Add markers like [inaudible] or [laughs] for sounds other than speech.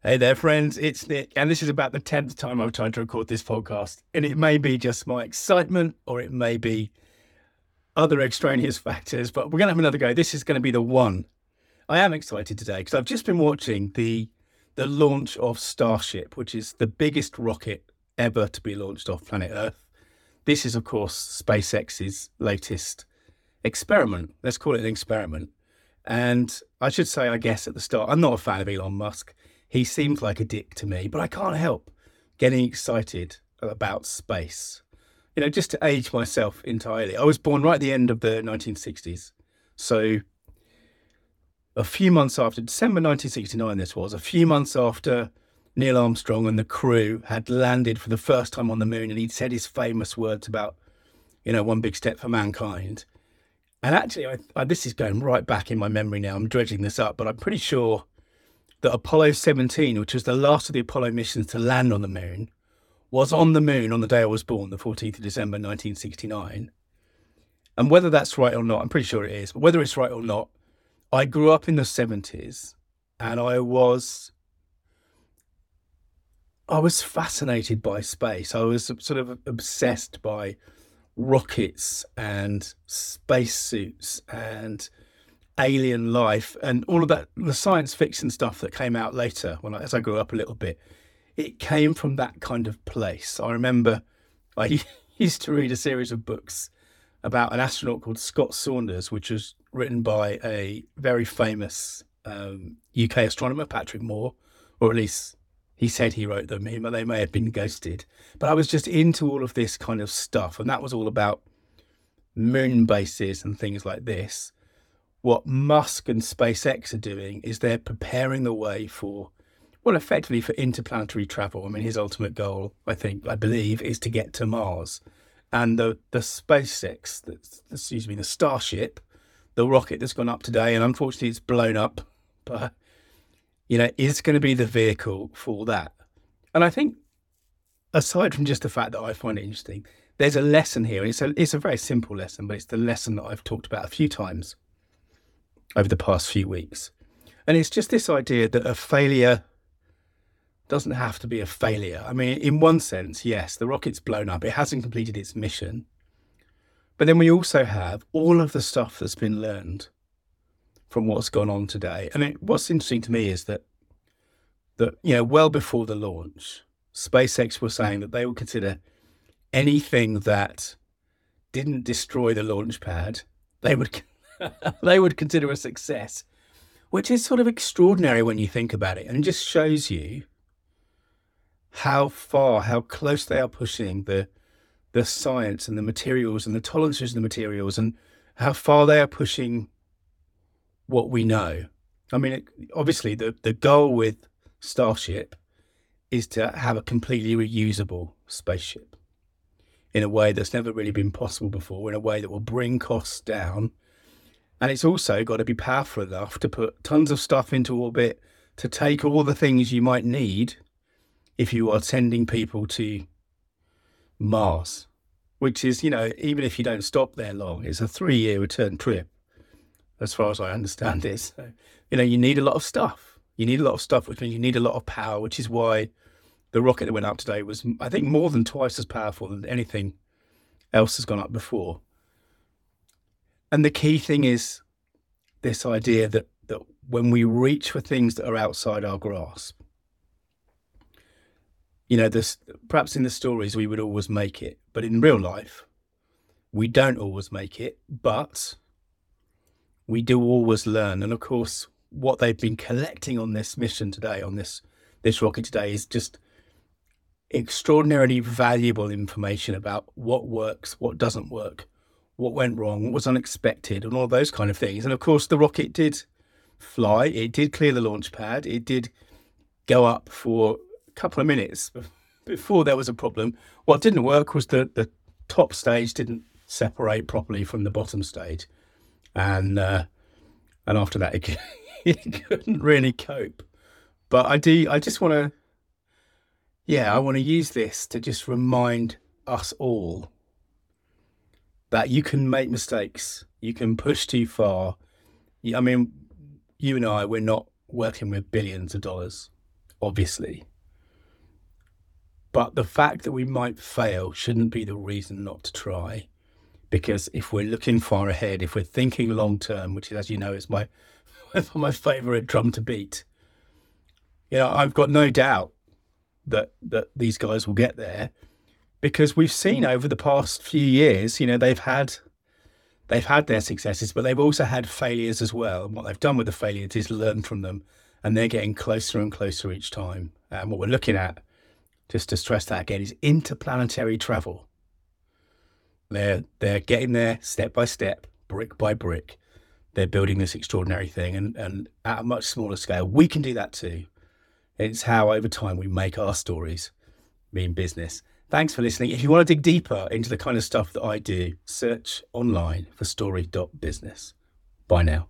Hey there, friends. It's Nick, and this is about the 10th time I've tried to record this podcast. And it may be just my excitement or it may be other extraneous [laughs] factors, but we're going to have another go. This is going to be the one. I am excited today because I've just been watching the the launch of Starship, which is the biggest rocket ever to be launched off planet Earth. This is, of course, SpaceX's latest experiment. Let's call it an experiment. And I should say, I guess at the start, I'm not a fan of Elon Musk he seems like a dick to me, but I can't help getting excited about space. You know, just to age myself entirely. I was born right at the end of the 1960s. So a few months after December 1969, this was a few months after Neil Armstrong and the crew had landed for the first time on the moon, and he'd said his famous words about, you know, one big step for mankind. And actually, I, I, this is going right back in my memory now. I'm dredging this up, but I'm pretty sure that Apollo 17, which was the last of the Apollo missions to land on the moon, was on the moon on the day I was born, the 14th of December 1969. And whether that's right or not, I'm pretty sure it is, but whether it's right or not, I grew up in the 70s and I was I was fascinated by space. I was sort of obsessed by rockets and spacesuits and alien life and all of that, the science fiction stuff that came out later when I, as I grew up a little bit, it came from that kind of place. I remember I [laughs] used to read a series of books about an astronaut called Scott Saunders, which was written by a very famous um, UK astronomer, Patrick Moore, or at least he said he wrote them. They may have been ghosted. But I was just into all of this kind of stuff, and that was all about moon bases and things like this what Musk and SpaceX are doing is they're preparing the way for, well, effectively for interplanetary travel. I mean, his ultimate goal, I think, I believe, is to get to Mars. And the, the SpaceX, the, excuse me, the Starship, the rocket that's gone up today, and unfortunately it's blown up, [laughs] but, you know, is going to be the vehicle for that. And I think, aside from just the fact that I find it interesting, there's a lesson here. It's a, it's a very simple lesson, but it's the lesson that I've talked about a few times over the past few weeks. And it's just this idea that a failure doesn't have to be a failure. I mean, in one sense, yes, the rocket's blown up, it hasn't completed its mission. But then we also have all of the stuff that's been learned from what's gone on today. And it, what's interesting to me is that that you know, well before the launch, SpaceX was saying that they would consider anything that didn't destroy the launch pad, they would [laughs] they would consider a success, which is sort of extraordinary when you think about it and it just shows you how far, how close they are pushing the the science and the materials and the tolerances of the materials and how far they are pushing what we know. I mean, it, obviously, the, the goal with Starship is to have a completely reusable spaceship in a way that's never really been possible before, in a way that will bring costs down and it's also got to be powerful enough to put tons of stuff into orbit to take all the things you might need if you are sending people to Mars, which is, you know, even if you don't stop there long, it's a three year return trip, as far as I understand it. So, you know, you need a lot of stuff. You need a lot of stuff, which means you need a lot of power, which is why the rocket that went up today was, I think, more than twice as powerful than anything else has gone up before. And the key thing is this idea that, that when we reach for things that are outside our grasp, you know, this perhaps in the stories we would always make it, but in real life, we don't always make it, but we do always learn. And of course, what they've been collecting on this mission today, on this this rocket today, is just extraordinarily valuable information about what works, what doesn't work, what went wrong, what was unexpected, and all those kind of things. And of course, the rocket did fly. It did clear the launch pad. It did go up for a couple of minutes before there was a problem. What didn't work was that the top stage didn't separate properly from the bottom stage, and uh, and after that, it, [laughs] it couldn't really cope. But I do. I just want to. Yeah, I want to use this to just remind us all that you can make mistakes, you can push too far. I mean, you and I, we're not working with billions of dollars. obviously. But the fact that we might fail shouldn't be the reason not to try. Because if we're looking far ahead, if we're thinking long term, which is, as you know, is my [laughs] my favorite drum to beat, you know, I've got no doubt that that these guys will get there because we've seen mm. over the past few years, you know, they've had they've had their successes, but they've also had failures as well. And what they've done with the failures is learn from them, and they're getting closer and closer each time. And what we're looking at, just to stress that again, is interplanetary travel. They're they're getting there step by step, brick by brick. They're building this extraordinary thing, and and at a much smaller scale, we can do that too. It's how over time we make our stories mean business. Thanks for listening. If you want to dig deeper into the kind of stuff that I do, search online for story.business. Bye now.